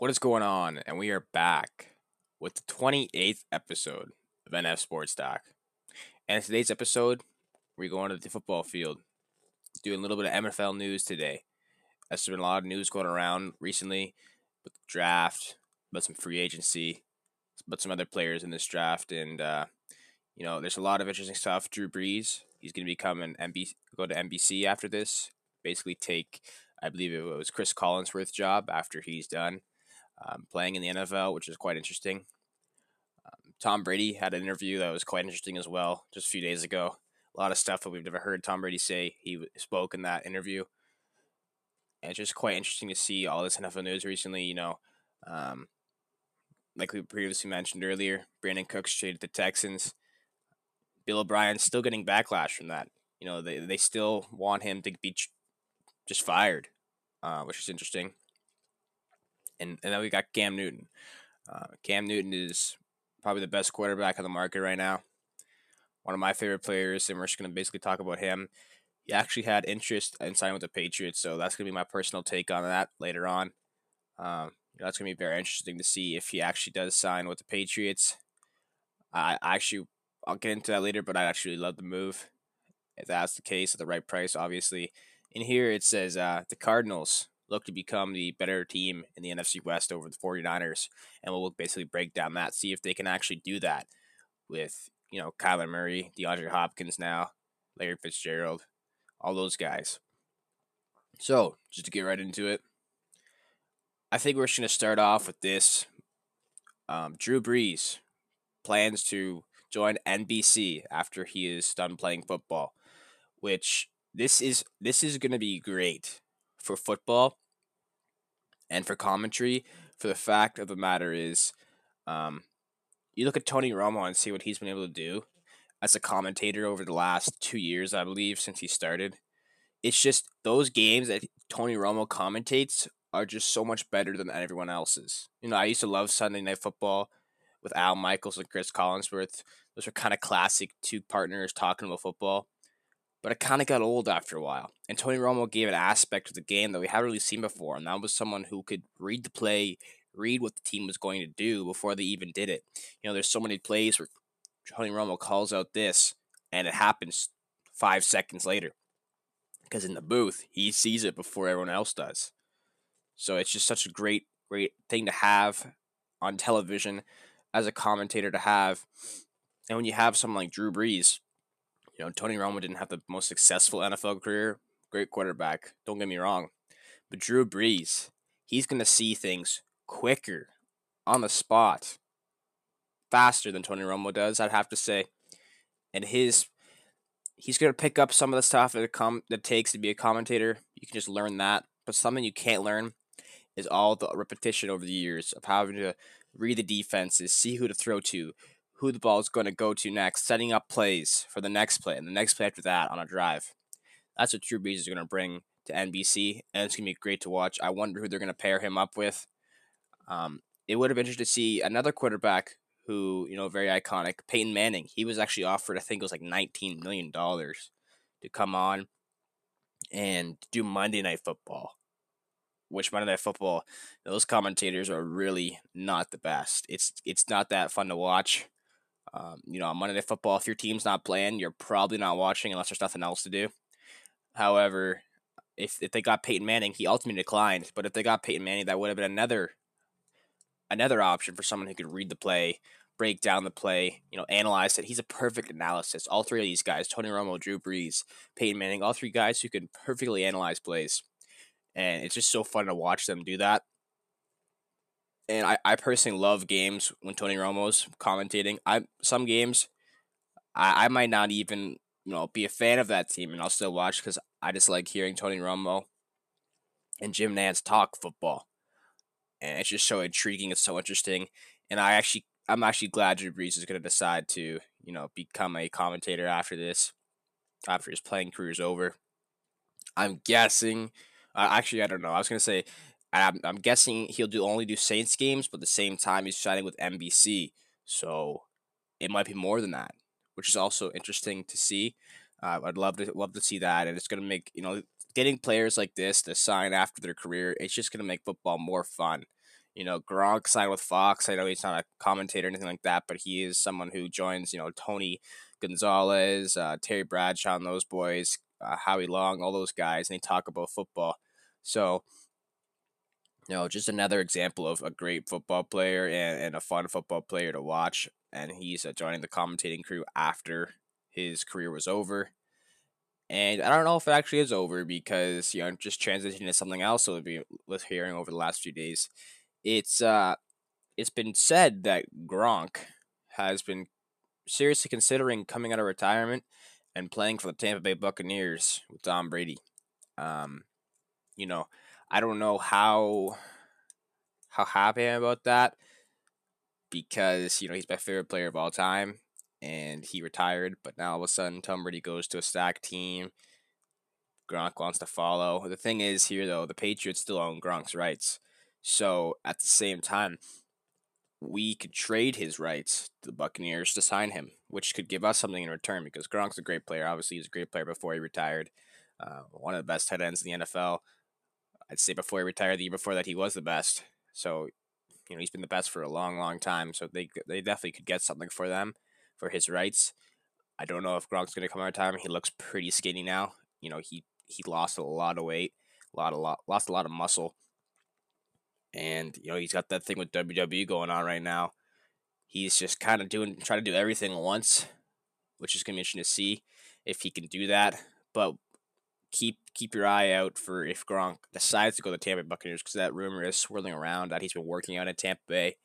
What is going on? And we are back with the 28th episode of NF Sports Talk. And today's episode, we're going to the football field, doing a little bit of NFL news today. There's been a lot of news going around recently with the draft, about some free agency, about some other players in this draft, and uh, you know, there's a lot of interesting stuff. Drew Brees, he's going to become an NBC, go to NBC after this. Basically, take I believe it was Chris Collinsworth's job after he's done um, playing in the NFL, which is quite interesting. Um, Tom Brady had an interview that was quite interesting as well, just a few days ago. A lot of stuff that we've never heard Tom Brady say. He spoke in that interview. And it's just quite interesting to see all this NFL news recently. You know, um, like we previously mentioned earlier, Brandin Cooks traded the Texans. Bill O'Brien's still getting backlash from that. You know, they, they still want him to be just fired, uh, which is interesting. And, and then we got Cam Newton. Uh, Cam Newton is probably the best quarterback on the market right now. One of my favorite players, and we're just going to basically talk about him. He actually had interest in signing with the Patriots, so that's going to be my personal take on that later on. Um, that's going to be very interesting to see if he actually does sign with the Patriots. I, I actually, I'll get into that later, but I'd actually love the move if that's the case at the right price, obviously. In here, it says uh, the Cardinals look to become the better team in the NFC West over the 49ers. And we'll basically break down that, see if they can actually do that with, you know, Kyler Murray, DeAndre Hopkins now, Larry Fitzgerald, all those guys. So, just to get right into it, I think we're just going to start off with this. Um, Drew Brees plans to join NBC after he is done playing football, which this is this is going to be great for football and for commentary. For the fact of the matter is, um, you look at Tony Romo and see what he's been able to do as a commentator over the last two years, I believe, since he started. It's just those games that Tony Romo commentates are just so much better than everyone else's. You know, I used to love Sunday Night Football with Al Michaels and Chris Collinsworth. Those were kind of classic two partners talking about football but it kind of got old after a while. And Tony Romo gave an aspect of the game that we haven't really seen before, and that was someone who could read the play, read what the team was going to do before they even did it. You know, there's so many plays where Tony Romo calls out this, and it happens five seconds later. Because in the booth, he sees it before everyone else does. So it's just such a great, great thing to have on television as a commentator to have. And when you have someone like Drew Brees, you know, Tony Romo didn't have the most successful NFL career. Great quarterback, don't get me wrong. But Drew Brees, he's going to see things quicker, on the spot, faster than Tony Romo does, I'd have to say. And his he's going to pick up some of the stuff that com- that takes to be a commentator. You can just learn that. But something you can't learn is all the repetition over the years of having to read the defenses, see who to throw to, who the ball is going to go to next, setting up plays for the next play and the next play after that on a drive. That's what Drew Brees is going to bring to NBC, and it's going to be great to watch. I wonder who they're going to pair him up with. Um, it would have been interesting to see another quarterback who, you know, very iconic, Peyton Manning. He was actually offered, I think it was like $19 million to come on and do Monday Night Football. Which Monday Night Football, those commentators are really not the best. It's it's not that fun to watch. Um, you know, on Monday Night Football, if your team's not playing, you're probably not watching unless there's nothing else to do. However, if, if they got Peyton Manning, he ultimately declined. But if they got Peyton Manning, that would have been another another option for someone who could read the play, break down the play, you know, analyze it. He's a perfect analysis. All three of these guys, Tony Romo, Drew Brees, Peyton Manning, all three guys who can perfectly analyze plays. And it's just so fun to watch them do that and I, I personally love games when Tony Romo's commentating. I some games I, I might not even you know be a fan of that team and I'll still watch because I just like hearing Tony Romo and Jim Nantz talk football. And it's just so intriguing, it's so interesting. And I actually I'm actually glad Drew Brees is gonna decide to, you know, become a commentator after this, after his playing career is over. I'm guessing uh, actually I don't know. I was gonna say I'm, I'm guessing he'll do only do Saints games, but at the same time he's signing with NBC, so it might be more than that, which is also interesting to see. Uh, I'd love to love to see that, and it's gonna make you know getting players like this to sign after their career. It's just gonna make football more fun. You know, Gronk signed with Fox. I know he's not a commentator or anything like that, but he is someone who joins, you know, Tony Gonzalez, uh, Terry Bradshaw, and those boys, uh, Howie Long, all those guys, and they talk about football. So, know, just another example of a great football player and, and a fun football player to watch. And he's uh, joining the commentating crew after his career was over. And I don't know if it actually is over because, you know, just transitioning to something else that we've been hearing over the last few days. It's uh it's been said that Gronk has been seriously considering coming out of retirement and playing for the Tampa Bay Buccaneers with Tom Brady. Um, you know, I don't know how how happy I am about that because you know he's my favorite player of all time, and he retired. But now all of a sudden, Tom Brady goes to a stack team. Gronk wants to follow. The thing is here though, the Patriots still own Gronk's rights. So at the same time, we could trade his rights to the Buccaneers to sign him, which could give us something in return because Gronk's a great player. Obviously, he's a great player before he retired. Uh, one of the best tight ends in the NFL. I'd say before he retired, the year before that, he was the best. So, you know, he's been the best for a long, long time. So they they definitely could get something for them for his rights. I don't know if Gronk's going to come out of time. He looks pretty skinny now. You know, he he lost a lot of weight, a lot, a lot, lost a lot of muscle and you know he's got that thing with WWE going on right now. He's just kind of doing trying to do everything once, which is gonna be interesting to see if he can do that. But keep keep your eye out for if Gronk decides to go to Tampa Bay Buccaneers because that rumor is swirling around that he's been working out in Tampa Bay.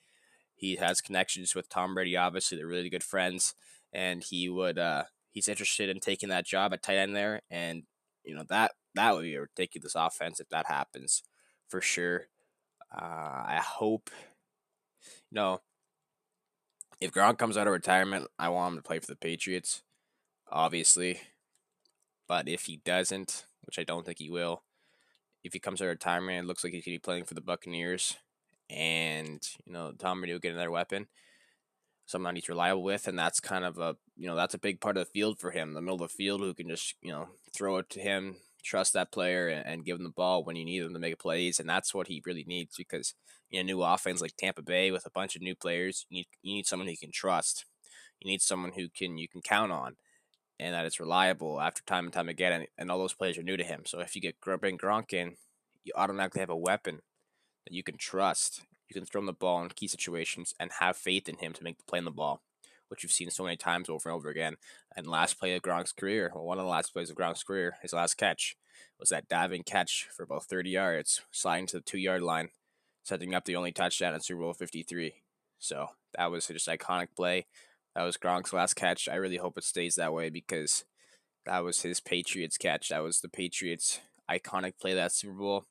He has connections with Tom Brady. Obviously, they're really good friends, and he would uh, he's interested in taking that job at tight end there. And you know that that would be a ridiculous offense if that happens for sure. Uh, I hope, you know, if Gronk comes out of retirement, I want him to play for the Patriots, obviously. But if he doesn't, which I don't think he will, if he comes out of retirement, it looks like he could be playing for the Buccaneers. And, you know, Tom Brady will get another weapon, someone he's reliable with. And that's kind of a, you know, that's a big part of the field for him, the middle of the field who can just, you know, throw it to him, trust that player and, and give him the ball when you need them to make plays, and that's what he really needs because in a new offense like Tampa Bay with a bunch of new players, you need you need someone who you can trust. You need someone who can you can count on, and that it's reliable after time and time again. And, and all those players are new to him. So if you get bring Gronk in, you automatically have a weapon that you can trust. You can throw him the ball in key situations and have faith in him to make the play on the ball which you've seen so many times over and over again. And last play of Gronk's career, well, one of the last plays of Gronk's career, his last catch was that diving catch for about 30 yards, sliding to the two yard line, setting up the only touchdown in Super Bowl 53. So that was just iconic play. That was Gronk's last catch. I really hope it stays that way because that was his Patriots catch. That was the Patriots' iconic play that Super Bowl.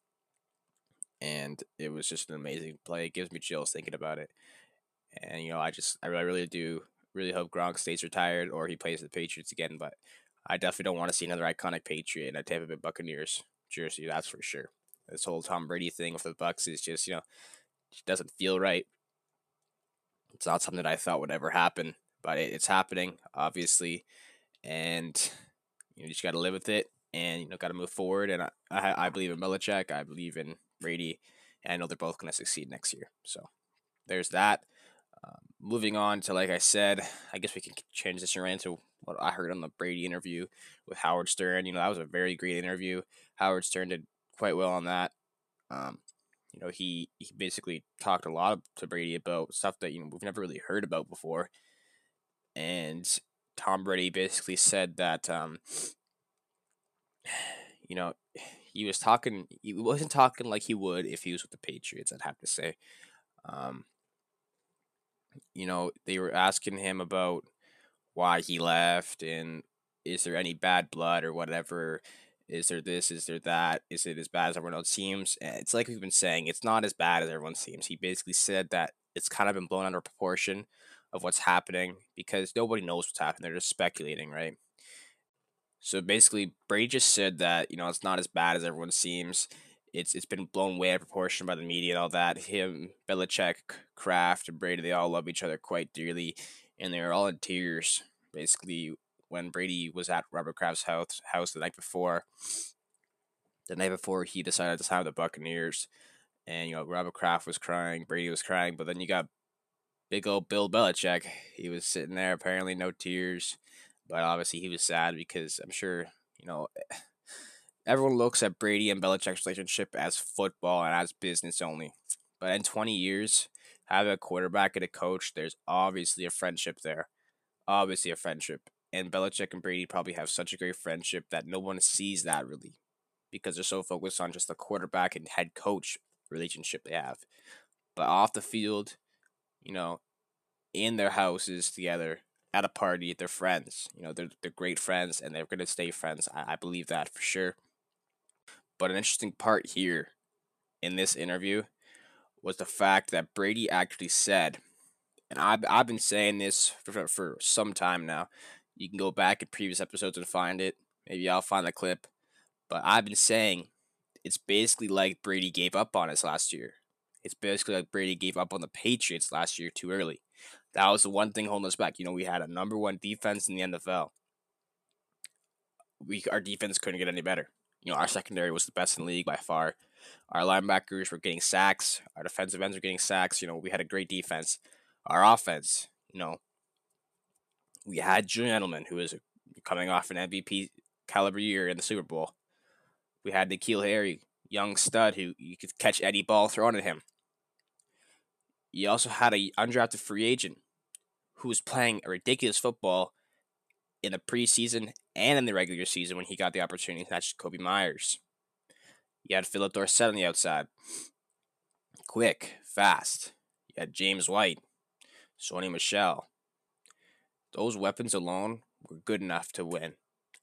And it was just an amazing play. It gives me chills thinking about it. And, you know, I just, I really, really do really hope Gronk stays retired or he plays the Patriots again. But I definitely don't want to see another iconic Patriot in a Tampa Bay Buccaneers jersey. That's for sure. This whole Tom Brady thing with the Bucks is just you know, doesn't feel right. It's not something that I thought would ever happen, but it, it's happening obviously, and you, know, you just got to live with it and you know got to move forward. And I, I, I believe in Belichick. I believe in Brady. And I know they're both going to succeed next year. So there's that. Um, moving on to, like I said, I guess we can transition right into what I heard on the Brady interview with Howard Stern. You know, that was a very great interview. Howard Stern did quite well on that. Um, you know, he he basically talked a lot to Brady about stuff that you know we've never really heard about before, and Tom Brady basically said that um, you know he was talking he wasn't talking like he would if he was with the Patriots. I'd have to say. Um, you know, they were asking him about why he left and is there any bad blood or whatever. Is there this? Is there that? Is it as bad as everyone else seems? It's like we've been saying, it's not as bad as everyone seems. He basically said that it's kind of been blown out of proportion of what's happening because nobody knows what's happening. They're just speculating, right? So basically, Brady just said that you know it's not as bad as everyone seems it's it's been blown way out of proportion by the media and all that. Him, Belichick, Kraft, and Brady, they all love each other quite dearly, and they were all in tears basically when Brady was at Robert Kraft's house house the night before. The night before he decided to sign with the Buccaneers, and you know Robert Kraft was crying, Brady was crying, but then you got big old Bill Belichick. He was sitting there, apparently no tears, but obviously he was sad because I'm sure you know everyone looks at Brady and Belichick's relationship as football and as business only. But in 20 years, having a quarterback and a coach, there's obviously a friendship there. Obviously a friendship. And Belichick and Brady probably have such a great friendship that no one sees that really because they're so focused on just the quarterback and head coach relationship they have. But off the field, you know, in their houses together, at a party, they're friends. You know, they're, they're great friends and they're going to stay friends. I, I believe that for sure. But an interesting part here in this interview was the fact that Brady actually said, and I've, I've been saying this for, for some time now. You can go back in previous episodes and find it. Maybe I'll find the clip. But I've been saying it's basically like Brady gave up on us last year. It's basically like Brady gave up on the Patriots last year too early. That was the one thing holding us back. You know, we had a number one defense in the NFL. We our defense couldn't get any better. You know, our secondary was the best in the league by far. Our linebackers were getting sacks. Our defensive ends were getting sacks. You know, we had a great defense. Our offense, you know, we had Julian Edelman, who is coming off an MVP caliber year in the Super Bowl. We had N'Keal Harry, young stud who you could catch any ball thrown at him. You also had a undrafted free agent who was playing a ridiculous football in the preseason and in the regular season when he got the opportunity. That's Kobe Meyers. You had Phillip Dorsett on the outside. Quick, fast. You had James White, Sony Michel. Those weapons alone were good enough to win.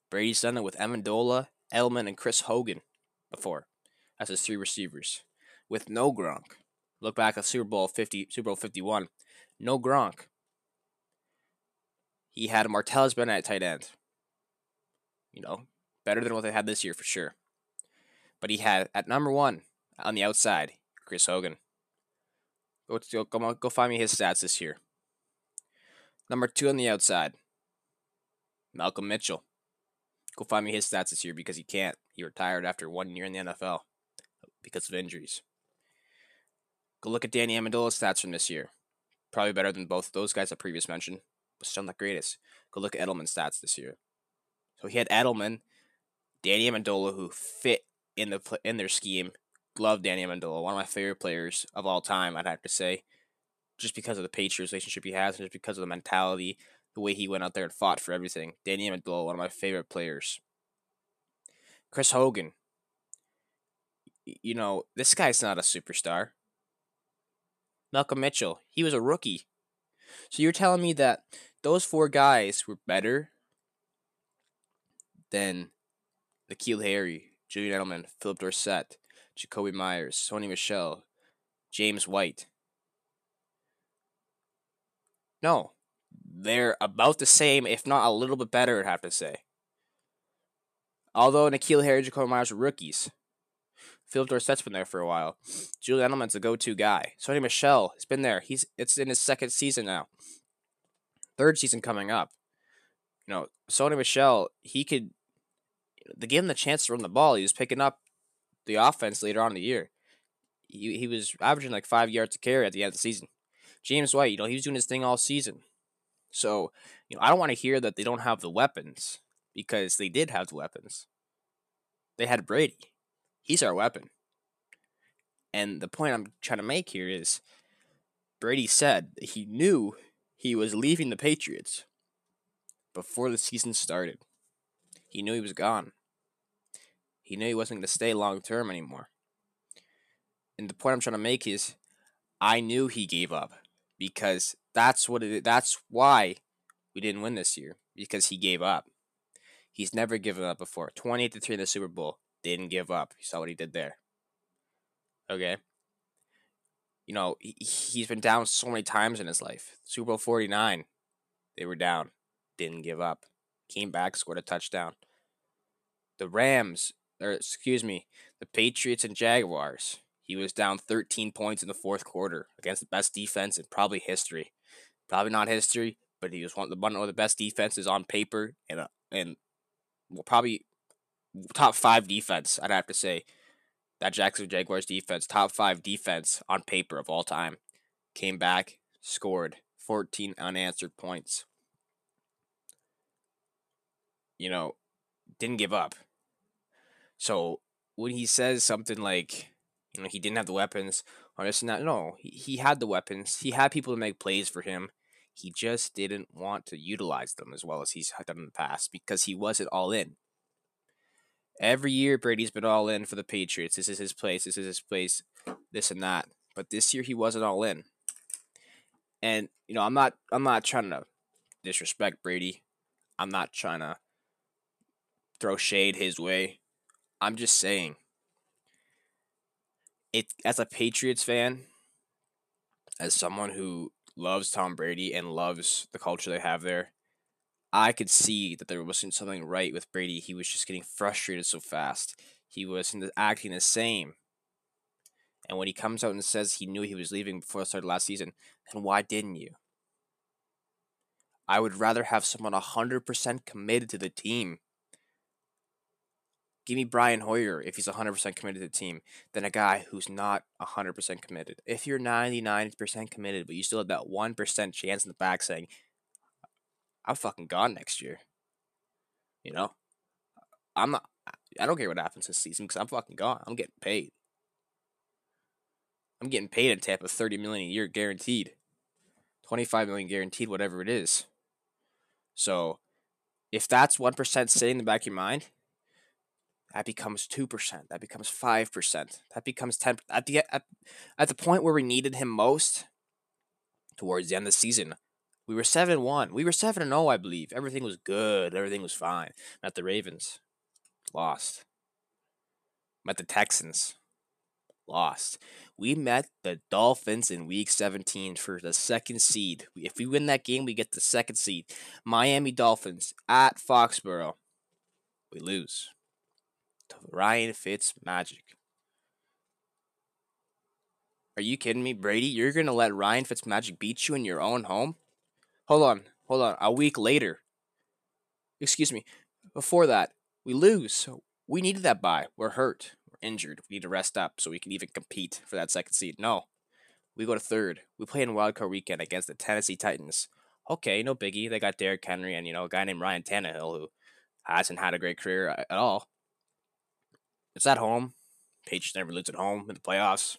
Brady's done it with Amendola, Edelman, and Chris Hogan before as his three receivers. With no Gronk. Look back at Super Bowl 50, Super Bowl 51. No Gronk. He had Martellus Bennett at tight end. You know, better than what they had this year for sure. But he had at number one on the outside, Chris Hogan. Go go go, go find me his stats this year. Number two on the outside, Malcolm Mitchell. Go find me his stats this year because he can't. He retired after one year in the NFL because of injuries. Go look at Danny Amendola's stats from this year. Probably better than both those guys I previously mentioned, but still not greatest. Go look at Edelman's stats this year. So he had Edelman, Danny Amendola, who fit in the in their scheme. Love Danny Amendola, one of my favorite players of all time. I'd have to say, just because of the Patriots relationship he has, and just because of the mentality, the way he went out there and fought for everything. Danny Amendola, one of my favorite players. Chris Hogan. You know, this guy's not a superstar. Malcolm Mitchell, he was a rookie. So you're telling me that those four guys were better than N'Keal Harry, Julian Edelman, Phillip Dorsett, Jakobi Meyers, Sony Michel, James White. No, they're about the same, if not a little bit better, I'd have to say. Although N'Keal Harry and Jakobi Meyers were rookies. Phillip Dorsett's been there for a while. Julian Edelman's a go-to guy. Sony Michel has been there. He's it's in his second season now. Third season coming up. You know, Sony Michel, he could they gave him the chance to run the ball. He was picking up the offense later on in the year. He he was averaging like five yards to carry at the end of the season. James White, you know, he was doing his thing all season. So, you know, I don't want to hear that they don't have the weapons because they did have the weapons. They had Brady. He's our weapon. And the point I'm trying to make here is Brady said he knew he was leaving the Patriots before the season started. He knew he was gone. He knew he wasn't going to stay long term anymore. And the point I'm trying to make is I knew he gave up because that's what it that's why we didn't win this year because he gave up. He's never given up before. 28 to 3 in the Super Bowl. Didn't give up. You saw what he did there. Okay. You know, he, he's been down so many times in his life. Super Bowl 49, they were down. Didn't give up. Came back, scored a touchdown. The Rams, or excuse me, the Patriots and Jaguars. He was down 13 points in the fourth quarter against the best defense in probably history. Probably not history, but he was one of the, best defenses on paper and uh, and well, probably top five defense. I'd have to say that Jacksonville Jaguars defense, top five defense on paper of all time, came back, scored 14 unanswered points. You know, didn't give up. So when he says something like, you know, he didn't have the weapons or this and that, no, he, he had the weapons. He had people to make plays for him. He just didn't want to utilize them as well as he's done in the past because he wasn't all in. Every year, Brady's been all in for the Patriots. This is his place. This is his place. This and that. But this year, he wasn't all in. And you know, I'm not. I'm not trying to disrespect Brady. I'm not trying to throw shade his way. I'm just saying. It as a Patriots fan, as someone who loves Tom Brady and loves the culture they have there, I could see that there wasn't something right with Brady. He was just getting frustrated so fast. He was acting the same. And when he comes out and says he knew he was leaving before the start of last season, then why didn't you? I would rather have someone 100% committed to the team. Give me Brian Hoyer if he's 100% committed to the team than a guy who's not 100% committed. If you're 99% committed, but you still have that 1% chance in the back saying, I'm fucking gone next year. You know, I'm not. I don't care what happens this season because I'm fucking gone. I'm getting paid. I'm getting paid in Tampa thirty million a year guaranteed, twenty five million guaranteed, whatever it is. So, if that's one percent sitting in the back of your mind, that becomes two percent. That becomes five percent. That becomes ten. At the at, at the point where we needed him most, towards the end of the season, we were 7 1. We were 7 0, I believe. Everything was good. Everything was fine. Met the Ravens. Lost. Met the Texans. Lost. We met the Dolphins in week 17 for the second seed. If we win that game, we get the second seed. Miami Dolphins at Foxborough. We lose. To Ryan Fitz magic. Are you kidding me, Brady? You're to let Ryan Fitzmagic beat you in your own home? Hold on, hold on. A week later, excuse me, before that, we lose. We needed that bye. We're hurt. We're injured. We need to rest up so we can even compete for that second seed. No, we go to third. We play in wildcard weekend against the Tennessee Titans. Okay, no biggie. They got Derrick Henry and you know a guy named Ryan Tannehill who hasn't had a great career at all. It's at home. Patriots never lose at home in the playoffs.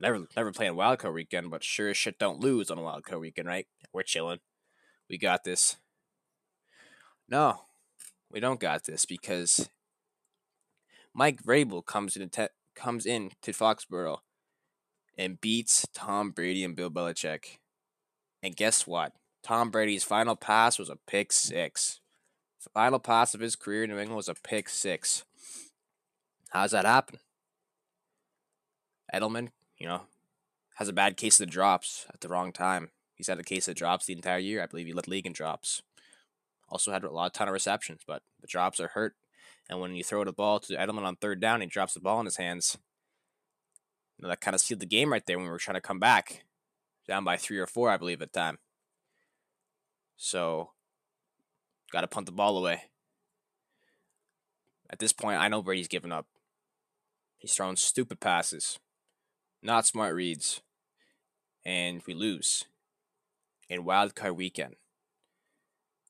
Never, never playing wildcard weekend, but sure as shit don't lose on a wildcard weekend, right? We're chilling. We got this. No, we don't got this because Mike Vrabel comes in te- comes in to Foxborough and beats Tom Brady and Bill Belichick. And guess what? Tom Brady's final pass was a pick six. Final pass of his career in New England was a pick six. How's that happen? Edelman, you know, has a bad case of the drops at the wrong time. He's had a case of drops the entire year. I believe he led league in drops. Also had a lot ton of receptions, but the drops are hurt. And when you throw the ball to Edelman on third down, he drops the ball in his hands. You know, that kind of sealed the game right there when we were trying to come back. Down by three or four, I believe, at the time. So, got to punt the ball away. At this point, I know Brady's given up. He's throwing stupid passes, not smart reads, and we lose in wildcard weekend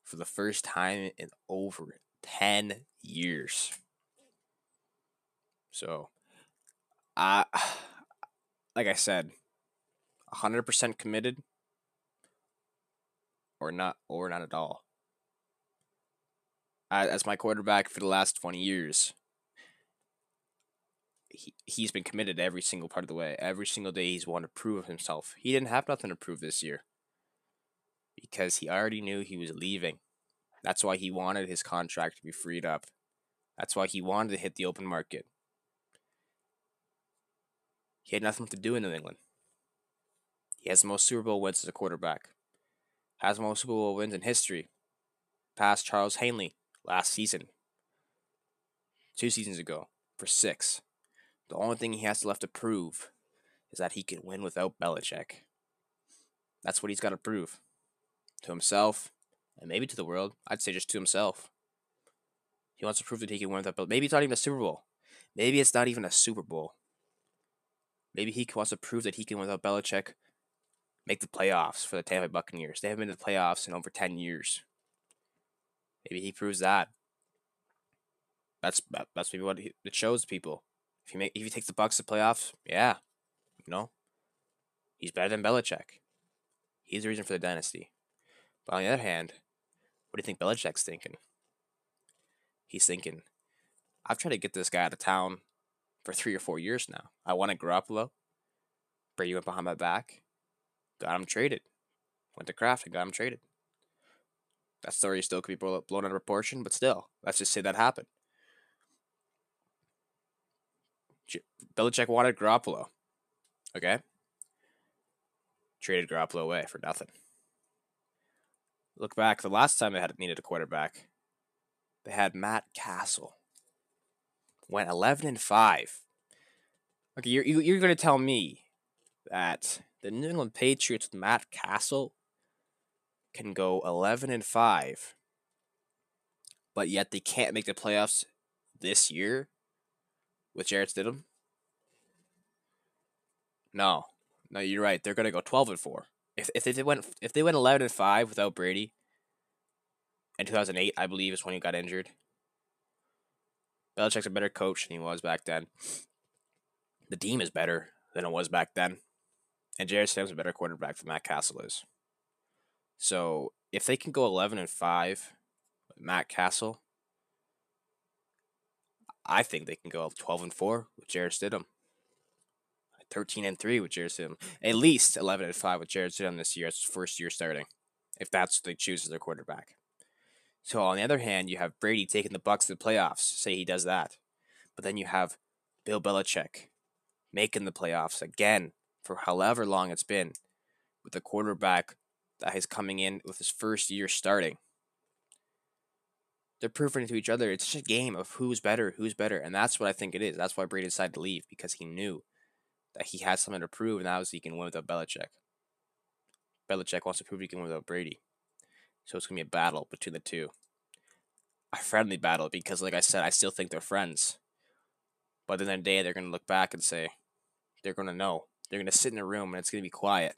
for the first time in over 10 years. So, I, like I said, 100% committed or not, or not at all. As my quarterback for the last 20 years, he, he's been committed every single part of the way. Every single day he's wanted to prove himself. He didn't have nothing to prove this year because he already knew he was leaving. That's why he wanted his contract to be freed up. That's why he wanted to hit the open market. He had nothing to do in New England. He has the most Super Bowl wins as a quarterback. Has the most Super Bowl wins in history. Past Charles Haley last season. Two seasons ago for six. The only thing he has left to prove is that he can win without Belichick. That's what he's got to prove to himself, and maybe to the world. I'd say just to himself. He wants to prove that he can win that belt. Maybe it's not even a Super Bowl. Maybe it's not even a Super Bowl. Maybe he wants to prove that he can, without Belichick, make the playoffs for the Tampa Buccaneers. They haven't been to the playoffs in over 10 years. Maybe he proves that. That's that's maybe what it shows people. If you make if he takes the Bucks to playoffs, yeah, you know, he's better than Belichick. He's the reason for the dynasty. But on the other hand, what do you think Belichick's thinking? He's thinking, I've tried to get this guy out of town for three or four years now. I wanted Garoppolo. Brady went behind my back. Got him traded. Went to Kraft and got him traded. That story still could be blown out of proportion, but still, let's just say that happened. Belichick wanted Garoppolo. Okay? Traded Garoppolo away for nothing. Look back, the last time they had needed a quarterback, they had Matt Cassel. Went 11 and 5. Okay, you're, you're going to tell me that the New England Patriots with Matt Cassel can go 11 and 5, but yet they can't make the playoffs this year with Jarrett Stidham? No, no, you're right. They're gonna go 12 and 4. If if they went if they went 11 and 5 without Brady, in 2008, I believe, is when he got injured. Belichick's a better coach than he was back then. The team is better than it was back then. And Jarrett Stidham's a better quarterback than Matt Cassel is. So if they can go 11 and 5 with Matt Cassel, I think they can go 12 and 4 with Jarrett Stidham. 13 and 3 with Jarrett Stidham. At least 11 and 5 with Jarrett Stidham this year. It's first year starting. If that's what they choose as their quarterback. So on the other hand, you have Brady taking the Bucks to the playoffs. Say he does that. But then you have Bill Belichick making the playoffs again for however long it's been with a quarterback that is coming in with his first year starting. They're proving to each other. It's just a game of who's better, who's better. And that's what I think it is. That's why Brady decided to leave because he knew that he had something to prove, and that was he can win without Belichick. Belichick wants to prove he can win without Brady. So it's going to be a battle between the two. A friendly battle because, like I said, I still think they're friends. But at the day, they're going to look back and say, they're going to know. They're going to sit in a room and it's going to be quiet.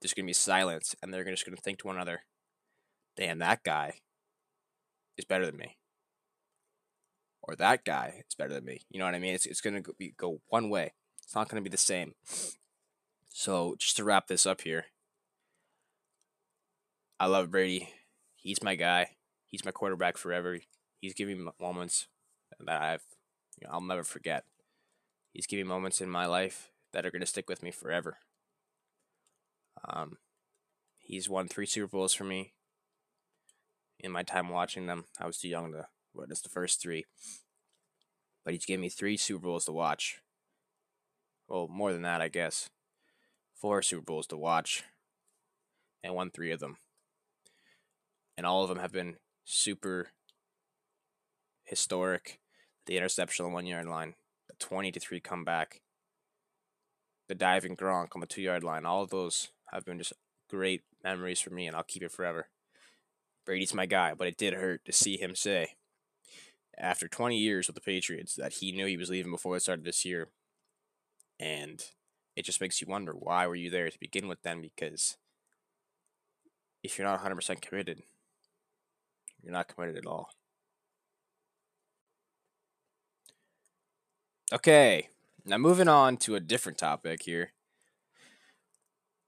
There's going to be silence, and they're just going to think to one another, damn, that guy is better than me. Or that guy is better than me. You know what I mean? It's, it's going to go, go one way. It's not going to be the same. So, just to wrap this up here, I love Brady. He's my guy. He's my quarterback forever. He's giving me moments that I've, you know, I'll never forget. He's giving moments in my life that are going to stick with me forever. Um, he's won three Super Bowls for me in my time watching them. I was too young to witness the first three. But he's given me three Super Bowls to watch. Well, more than that, I guess. Four Super Bowls to watch. And won three of them. And all of them have been super historic. The interception on the one yard line, the 20 to 3 comeback, the diving Gronk on the two yard line. All of those have been just great memories for me, and I'll keep it forever. Brady's my guy, but it did hurt to see him say, after 20 years with the Patriots, that he knew he was leaving before it started this year. And it just makes you wonder why were you there to begin with then? Because if you're not 100% committed, you're not committed at all. Okay, now moving on to a different topic here.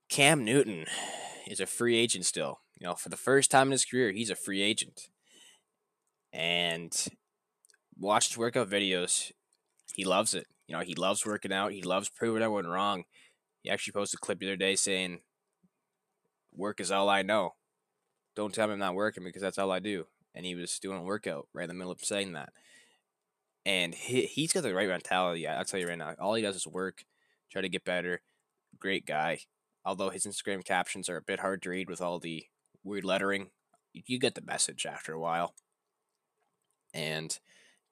Cam Newton is a free agent still. You know, for the first time in his career, he's a free agent. And watched workout videos. He loves it. You know, he loves working out. He loves proving everyone wrong. He actually posted a clip the other day saying, Work is all I know. Don't tell me I'm not working because that's all I do. And he was doing a workout right in the middle of saying that. And he, he's got the right mentality. I'll tell you right now. All he does is work, try to get better. Great guy. Although his Instagram captions are a bit hard to read with all the weird lettering, you get the message after a while. And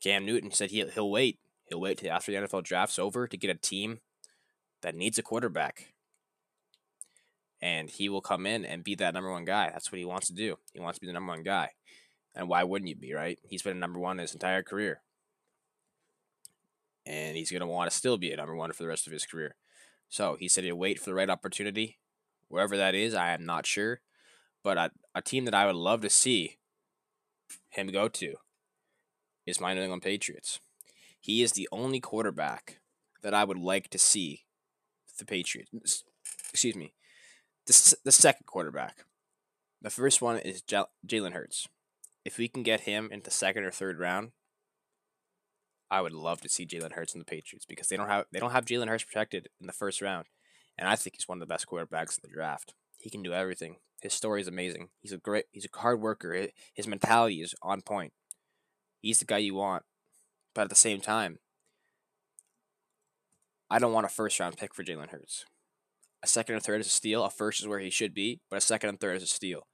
Cam Newton said he'll, he'll wait. He'll wait till after the NFL draft's over to get a team that needs a quarterback. And he will come in and be that number one guy. That's what he wants to do. He wants to be the number one guy. And why wouldn't you be, right? He's been a number one his entire career. and he's going to want to still be a number one for the rest of his career. So he said he'll wait for the right opportunity. Wherever that is, I am not sure. But a, a team that I would love to see him go to is my New England Patriots. He is the only quarterback that I would like to see the Patriots. Excuse me. The, the second quarterback. The first one is Jalen Hurts. If we can get him into the second or third round, I would love to see Jalen Hurts in the Patriots because they don't have they don't have Jalen Hurts protected in the first round, and I think he's one of the best quarterbacks in the draft. He can do everything. His story is amazing. He's a great. He's a hard worker. His mentality is on point. He's the guy you want, but at the same time, I don't want a first round pick for Jalen Hurts. A second and third is a steal. A first is where he should be, but a second and third is a steal.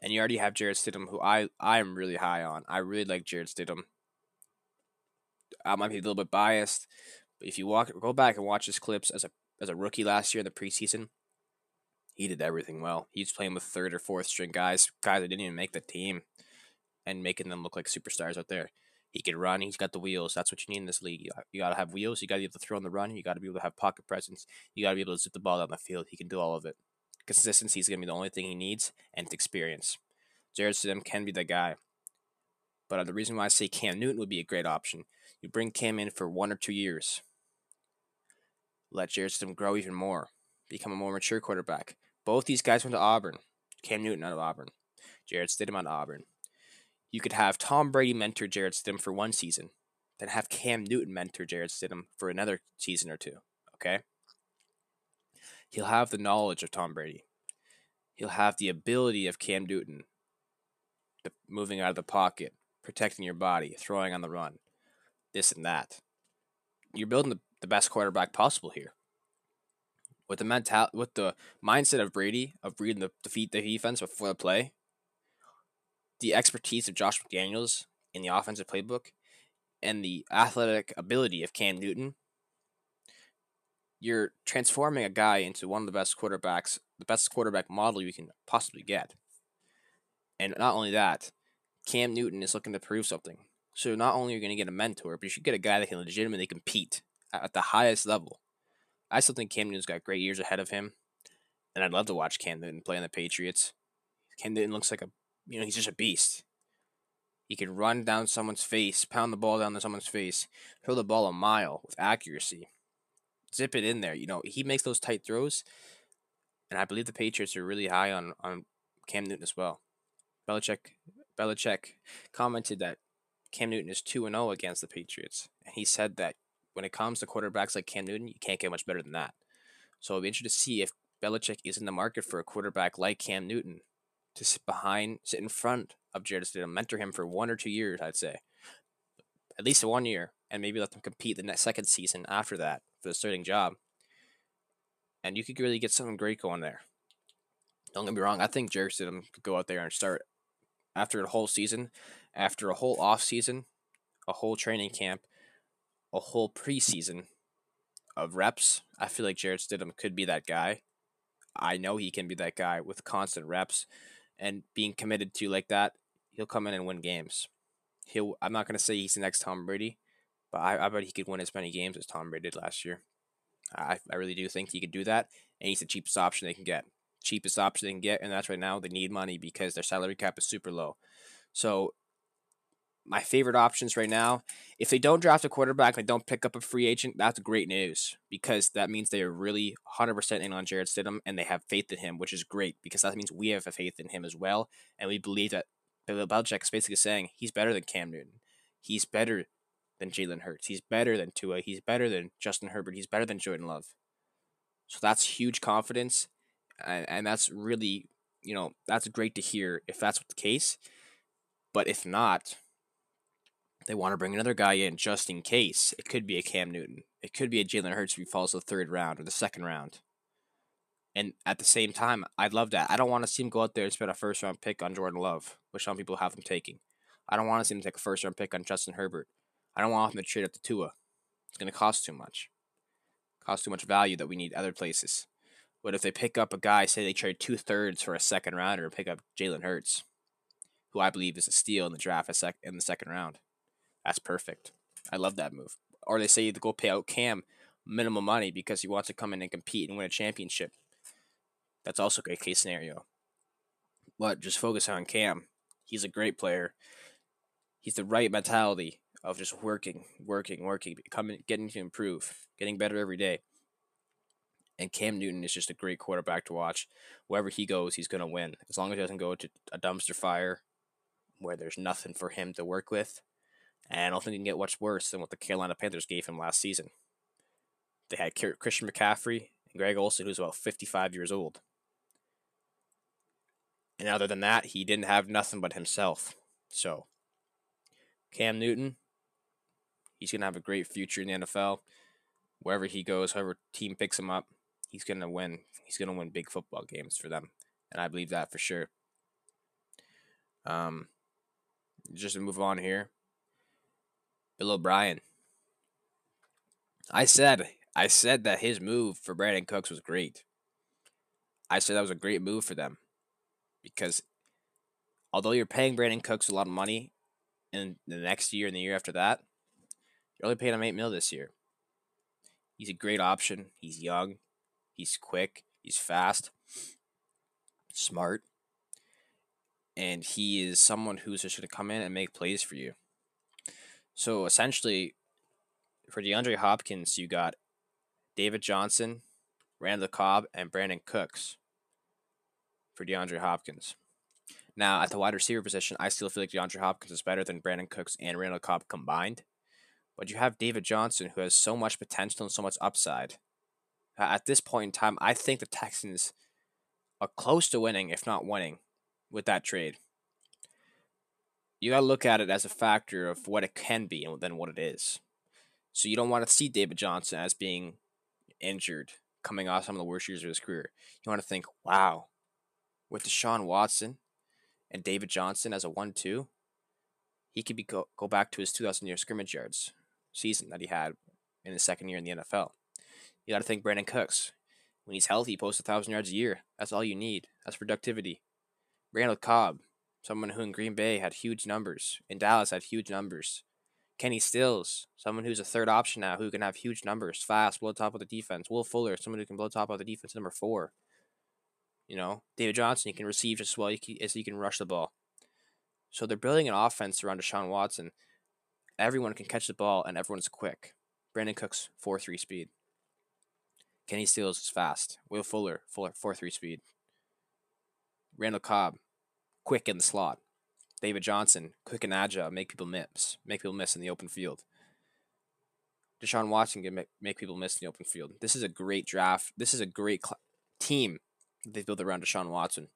And you already have Jarrett Stidham, who I I am really high on. I really like Jarrett Stidham. I might be a little bit biased, but if you walk go back and watch his clips as a as a rookie last year in the preseason, he did everything well. He's playing with third or fourth string guys, guys that didn't even make the team, and making them look like superstars out there. He can run. He's got the wheels. That's what you need in this league. You, got to have wheels. You got to be able to throw on the run. You got to be able to have pocket presence. You got to be able to zip the ball down the field. He can do all of it. Consistency is going to be the only thing he needs, and experience. Jarrett Stidham can be the guy. But uh, the reason why I say Cam Newton would be a great option you bring Cam in for one or two years. Let Jarrett Stidham grow even more, become a more mature quarterback. Both these guys went to Auburn. Cam Newton out of Auburn. Jarrett Stidham out of Auburn. You could have Tom Brady mentor Jarrett Stidham for one season, then have Cam Newton mentor Jarrett Stidham for another season or two. Okay? He'll have the knowledge of Tom Brady. He'll have the ability of Cam Newton, moving out of the pocket, protecting your body, throwing on the run this and that. You're building the, the best quarterback possible here. With the mental, with the mindset of Brady of reading the defeat the defense before the play, the expertise of Josh McDaniels in the offensive playbook, and the athletic ability of Cam Newton, you're transforming a guy into one of the best quarterbacks, the best quarterback model you can possibly get. And not only that, Cam Newton is looking to prove something. So not only are you going to get a mentor, but you should get a guy that can legitimately compete at the highest level. I still think Cam Newton's got great years ahead of him, and I'd love to watch Cam Newton play on the Patriots. Cam Newton looks like a, you know, he's just a beast. He can run down someone's face, pound the ball down to someone's face, throw the ball a mile with accuracy, zip it in there. You know, he makes those tight throws, and I believe the Patriots are really high on on Cam Newton as well. Belichick Belichick commented that Cam Newton is 2 0 against the Patriots. And he said that when it comes to quarterbacks like Cam Newton, you can't get much better than that. So I'll be interested to see if Belichick is in the market for a quarterback like Cam Newton to sit behind, sit in front of Jarrett Stidham, mentor him for one or two years, I'd say. At least one year, and maybe let them compete the next second season after that for the starting job. And you could really get something great going there. Don't get me wrong, I think Jarrett Stidham could go out there and start after a whole season, after a whole off season, a whole training camp, a whole preseason of reps, I feel like Jarrett Stidham could be that guy. I know he can be that guy with constant reps and being committed to like that. He'll come in and win games. He'll. I'm not gonna say he's the next Tom Brady, but I, I bet he could win as many games as Tom Brady did last year. I, I really do think he could do that, and he's the cheapest option they can get cheapest option they can get, and that's right now they need money because their salary cap is super low. So my favorite options right now, if they don't draft a quarterback and they don't pick up a free agent, that's great news because that means they are really 100% in on Jarrett Stidham and they have faith in him, which is great because that means we have a faith in him as well. And we believe that Bill Belichick is basically saying he's better than Cam Newton. He's better than Jalen Hurts. He's better than Tua. He's better than Justin Herbert. He's better than Jordan Love. So that's huge confidence and, and that's really you know that's great to hear if that's the case. But if not, they want to bring another guy in just in case. It could be a Cam Newton. It could be a Jalen Hurts if he falls to the third round or the second round. And at the same time, I'd love that. I don't want to see him go out there and spend a first round pick on Jordan Love, which some people have him taking. I don't want to see him take a first round pick on Justin Herbert. I don't want him to trade up to Tua. It's going to cost too much. Cost too much value that we need other places. What if they pick up a guy, say they trade two thirds for a second rounder and pick up Jalen Hurts, who I believe is a steal in the draft in the second round? That's perfect. I love that move. or they say to go pay out Cam minimum money because he wants to come in and compete and win a championship. That's also a great case scenario. But just focus on Cam. He's a great player. He's the right mentality of just working, working, working, coming, getting to improve, getting better every day. And Cam Newton is just a great quarterback to watch. Wherever he goes, he's going to win. As long as he doesn't go to a dumpster fire where there's nothing for him to work with. And I don't think he can get much worse than what the Carolina Panthers gave him last season. They had Christian McCaffrey and Greg Olsen, who's about 55 years old. And other than that, he didn't have nothing but himself. So, Cam Newton, he's going to have a great future in the NFL. Wherever he goes, whoever team picks him up, he's going to win. He's going to win big football games for them. And I believe that for sure. Um, just to move on here, Bill O'Brien. I said, I said that his move for Brandin Cooks was great. I said that was a great move for them because although you're paying Brandin Cooks a lot of money in the next year and the year after that, you're only paying him eight mil this year. He's a great option. He's young. He's quick. He's fast. Smart. And he is someone who's just going to come in and make plays for you. So essentially, for DeAndre Hopkins, you got David Johnson, Randall Cobb, and Brandin Cooks for DeAndre Hopkins. Now, at the wide receiver position, I still feel like DeAndre Hopkins is better than Brandin Cooks and Randall Cobb combined. But you have David Johnson, who has so much potential and so much upside. At this point in time, I think the Texans are close to winning, if not winning, with that trade. You got to look at it as a factor of what it can be and then what it is. So you don't want to see David Johnson as being injured, coming off some of the worst years of his career. You want to think, wow, with Deshaun Watson and David Johnson as a one-two, he could be go, go back to his 2,000 year scrimmage yards season that he had in his second year in the NFL. You got to think Brandin Cooks. When he's healthy, he posts a thousand yards a year. That's all you need. That's productivity. Randall Cobb, someone who in Green Bay had huge numbers, in Dallas had huge numbers. Kenny Stills, someone who's a third option now, who can have huge numbers, fast, blow top of the defense. Will Fuller, someone who can blow top of the defense, number four. You know, David Johnson, he can receive just as well as he can rush the ball. So they're building an offense around Deshaun Watson. Everyone can catch the ball and everyone's quick. Brandin Cooks, 4 3 speed. Kenny Stills is fast. Will Fuller, 4 3 speed. Randall Cobb, quick in the slot. David Johnson, quick and agile, make people miss, make people miss in the open field. Deshaun Watson can make, make people miss in the open field. This is a great draft. This is a great cl- team they built around Deshaun Watson.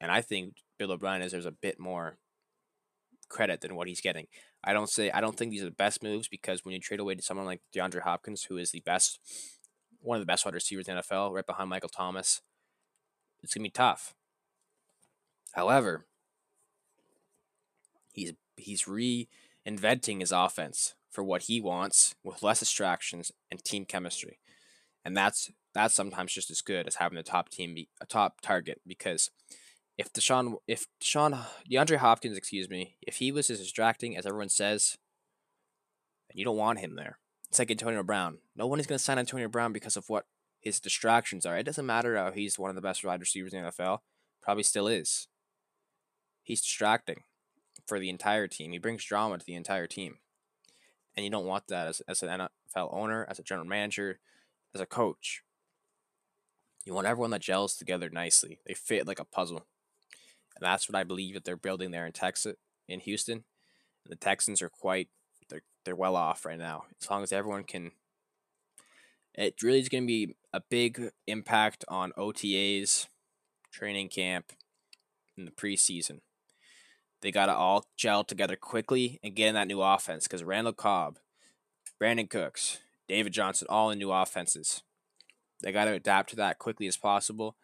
And I think Bill O'Brien is deserves a bit more credit than what he's getting. I don't say I don't think these are the best moves because when you trade away to someone like DeAndre Hopkins, who is the best, one of the best wide receivers in the NFL, right behind Michael Thomas, it's gonna be tough. However, he's he's reinventing his offense for what he wants with less distractions and team chemistry, and that's that's sometimes just as good as having a top team be a top target because if Deshaun, if Deshaun, DeAndre Hopkins, excuse me, if he was as distracting as everyone says, and you don't want him there. It's like Antonio Brown. No one is going to sign Antonio Brown because of what his distractions are. It doesn't matter how he's one of the best wide receivers in the NFL. Probably still is. He's distracting for the entire team. He brings drama to the entire team. And you don't want that as, as an NFL owner, as a general manager, as a coach. You want everyone that gels together nicely. They fit like a puzzle. And that's what I believe that they're building there in Texas, in Houston. And the Texans are quite they're they're well off right now. As long as everyone can it really is going to be a big impact on OTAs, training camp, in the preseason. They got to all gel together quickly and get in that new offense because Randall Cobb, Brandin Cooks, David Johnson, all in new offenses. They got to adapt to that quickly as possible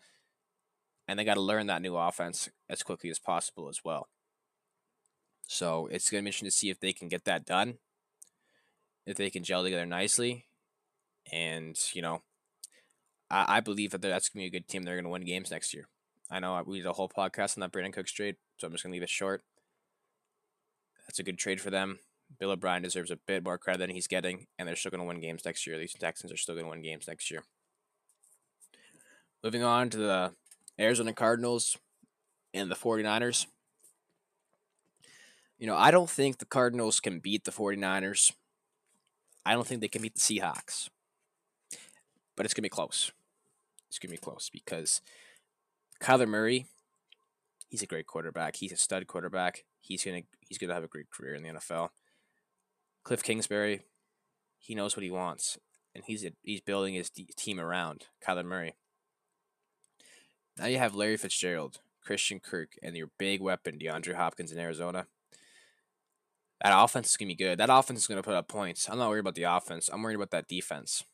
and they got to learn that new offense as quickly as possible as well. So it's going to be interesting to see if they can get that done, if they can gel together nicely, and you know, I, I believe that that's going to be a good team. They're going to win games next year. I know uh, we did a whole podcast on that Brandin Cooks trade, so I'm just going to leave it short. That's a good trade for them. Bill O'Brien deserves a bit more credit than he's getting, and they're still going to win games next year. These Texans are still going to win games next year. Moving on to the Arizona Cardinals and the 49ers. You know, I don't think the Cardinals can beat the 49ers. I don't think they can beat the Seahawks. But it's going to be close. It's going to be close because Kyler Murray, he's a great quarterback. He's a stud quarterback. He's to he's to have a great career in the NFL. Cliff Kingsbury, he knows what he wants and he's a, he's building his team around Kyler Murray. Now you have Larry Fitzgerald, Christian Kirk, and your big weapon, DeAndre Hopkins in Arizona. That offense is to be good. That offense is to put up points. I'm not worried about the offense. I'm worried about that defense.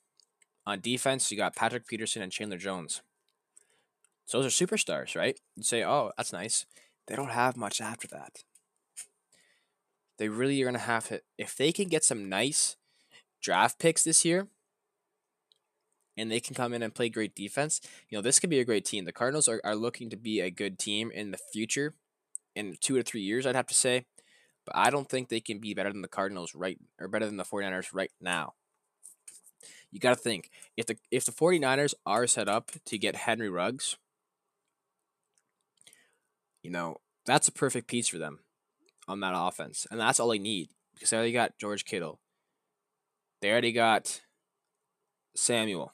On defense, you got Patrick Peterson and Chandler Jones. So those are superstars, right? You say, oh, that's nice. They don't have much after that. They really are going to have to, if they can get some nice draft picks this year, and they can come in and play great defense, you know, this could be a great team. The Cardinals are, are looking to be a good team in the future, in two or three years, I'd have to say. But I don't think they can be better than the Cardinals right or better than the 49ers right now. You got to think if the if the 49ers are set up to get Henry Ruggs, you know, that's a perfect piece for them on that offense. And that's all they need because they already got George Kittle. They already got Samuel.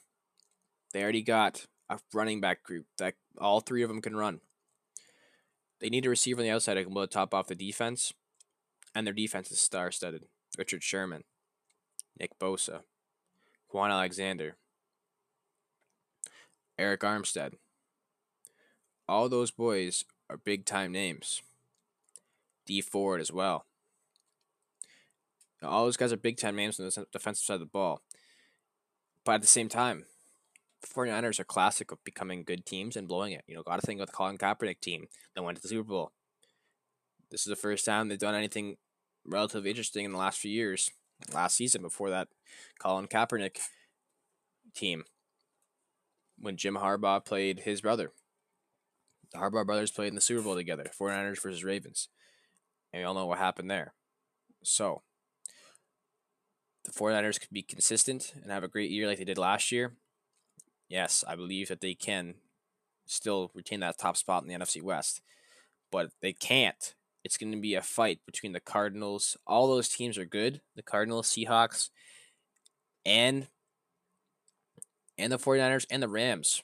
They already got a running back group that all three of them can run. They need a receiver on the outside that can blow the top off the defense, and their defense is star-studded. Richard Sherman, Nick Bosa, Kwon Alexander, Arik Armstead. All those boys are big-time names. Dee Ford as well. All those guys are big-time names on the defensive side of the ball. But at the same time, the 49ers are classic of becoming good teams and blowing it. You know, got to think about the Colin Kaepernick team that went to the Super Bowl. This is the first time they've done anything relatively interesting in the last few years. Last season, before that, Colin Kaepernick team, when Jim Harbaugh played his brother. The Harbaugh brothers played in the Super Bowl together, 49ers versus Ravens. And we all know what happened there. So, the 49ers could be consistent and have a great year like they did last year yes, I believe that they can still retain that top spot in the NFC West. But they can't. It's going to be a fight between the Cardinals. All those teams are good. The Cardinals, Seahawks, and and the 49ers and the Rams.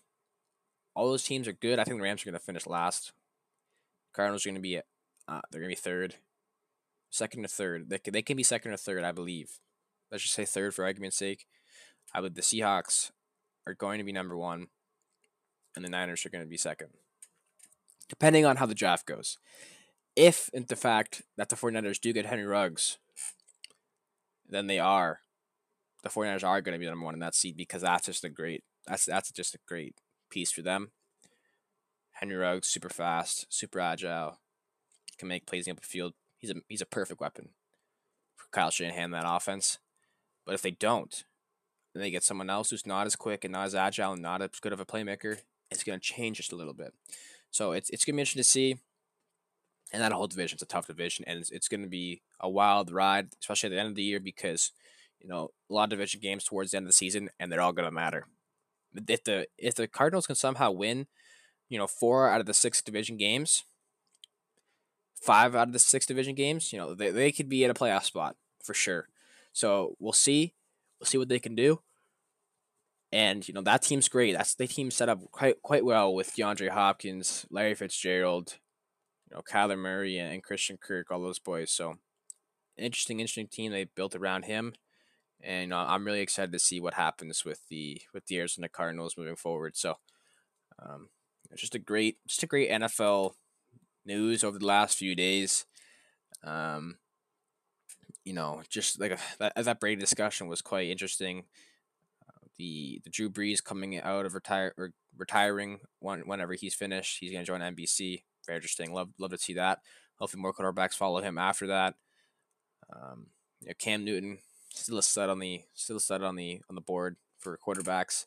All those teams are good. I think the Rams are going to finish last. Cardinals are going to be uh, they're going to be third, second or third. They can, they can be second or third, I believe. Let's just say third for argument's sake. I believe the Seahawks are going to be number one, and the Niners are going to be second, depending on how the draft goes. If, in the fact, that the 49ers do get Henry Ruggs, then they are. The 49ers are going to be number one in that seat because that's just a great that's that's just a great piece for them. Henry Ruggs, super fast, super agile, can make plays in the field. He's a he's a perfect weapon for Kyle Shanahan that offense. But if they don't, then they get someone else who's not as quick and not as agile and not as good of a playmaker. It's going to change just a little bit. So it's, it's going to be interesting to see. And that whole division is a tough division, and it's, it's going to be a wild ride, especially at the end of the year, because you know a lot of division games towards the end of the season, and they're all going to matter. If the if the Cardinals can somehow win, you know, four out of the six division games, five out of the six division games, you know, they, they could be at a playoff spot for sure. So we'll see. We'll see what they can do. And you know that team's great. That's the team set up quite quite well with DeAndre Hopkins, Larry Fitzgerald, you know Kyler Murray and Christian Kirk, all those boys. So interesting, interesting team they built around him, and uh, I'm really excited to see what happens with the with the Arizona Cardinals moving forward. So um, just a great, just a great NFL news over the last few days. Um, you know, just like a, that, that Brady discussion was quite interesting the the Drew Brees coming out of retire retiring when, whenever he's finished. He's to join NBC. Very interesting. Love love to see that. Hopefully, more quarterbacks follow him after that. Um, you know, Cam Newton still a stud on the still a stud on the on the board for quarterbacks.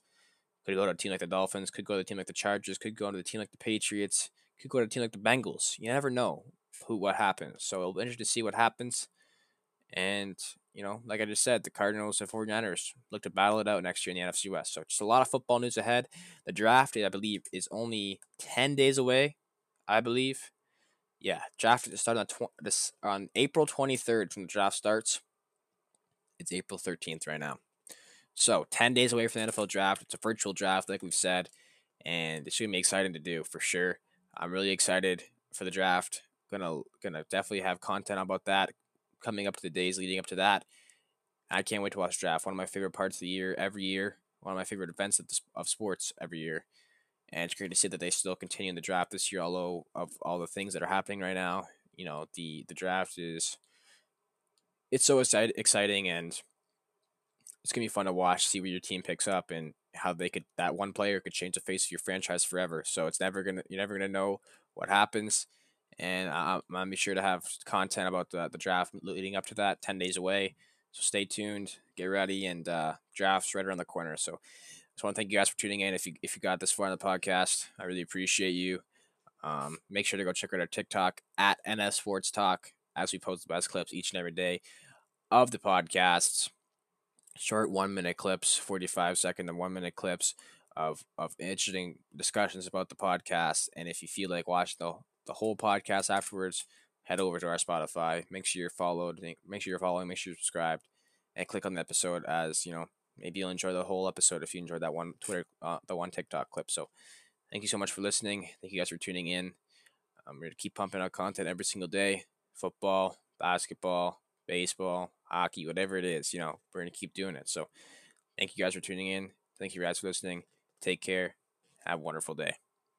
Could go to a team like the Dolphins. Could go to a team like the Chargers. Could go to a team like the Patriots. Could go to a team like the Bengals. You never know who what happens. So it'll be interesting to see what happens. And, you know, like I just said, the Cardinals and 49ers look to battle it out next year in the NFC West. So just a lot of football news ahead. The draft, I believe, is only 10 days away, I believe. Yeah, draft to start on tw- this on April 23rd from the draft starts. It's April 13th right now. So 10 days away from the NFL draft. It's a virtual draft, like we've said, and it's gonna be exciting to do for sure. I'm really excited for the draft. Gonna gonna definitely have content about that coming up to the days leading up to that. I can't wait to watch draft. One of my favorite parts of the year every year. One of my favorite events of, the, of sports every year. And it's great to see that they still continue the draft this year, although of all the things that are happening right now. You know, the the draft is it's so exciting and it's gonna be fun to watch, see where your team picks up and how they could that one player could change the face of your franchise forever. So it's never gonna you're never gonna know what happens. And I'm, I'm be sure to have content about the, the draft leading up to that, ten days away. So stay tuned, get ready, and uh, drafts right around the corner. So just want to thank you guys for tuning in. If you if you got this far in the podcast, I really appreciate you. Um, make sure to go check out our TikTok at NF Sports Talk as we post the best clips each and every day of the podcasts short one minute clips, 45 second and one minute clips of, of interesting discussions about the podcast. And if you feel like watching the, the whole podcast afterwards, head over to our Spotify. Make sure you're followed. Make sure you're following. Make sure you're subscribed, and click on the episode. As you know, maybe you'll enjoy the whole episode if you enjoyed that one Twitter, uh, the one TikTok clip. So, thank you so much for listening. Thank you guys for tuning in. Going to keep pumping out content every single day. Football, basketball, baseball, hockey, whatever it is, you know, we're going to keep doing it. So thank you guys for tuning in. Thank you guys for listening. Take care. Have a wonderful day.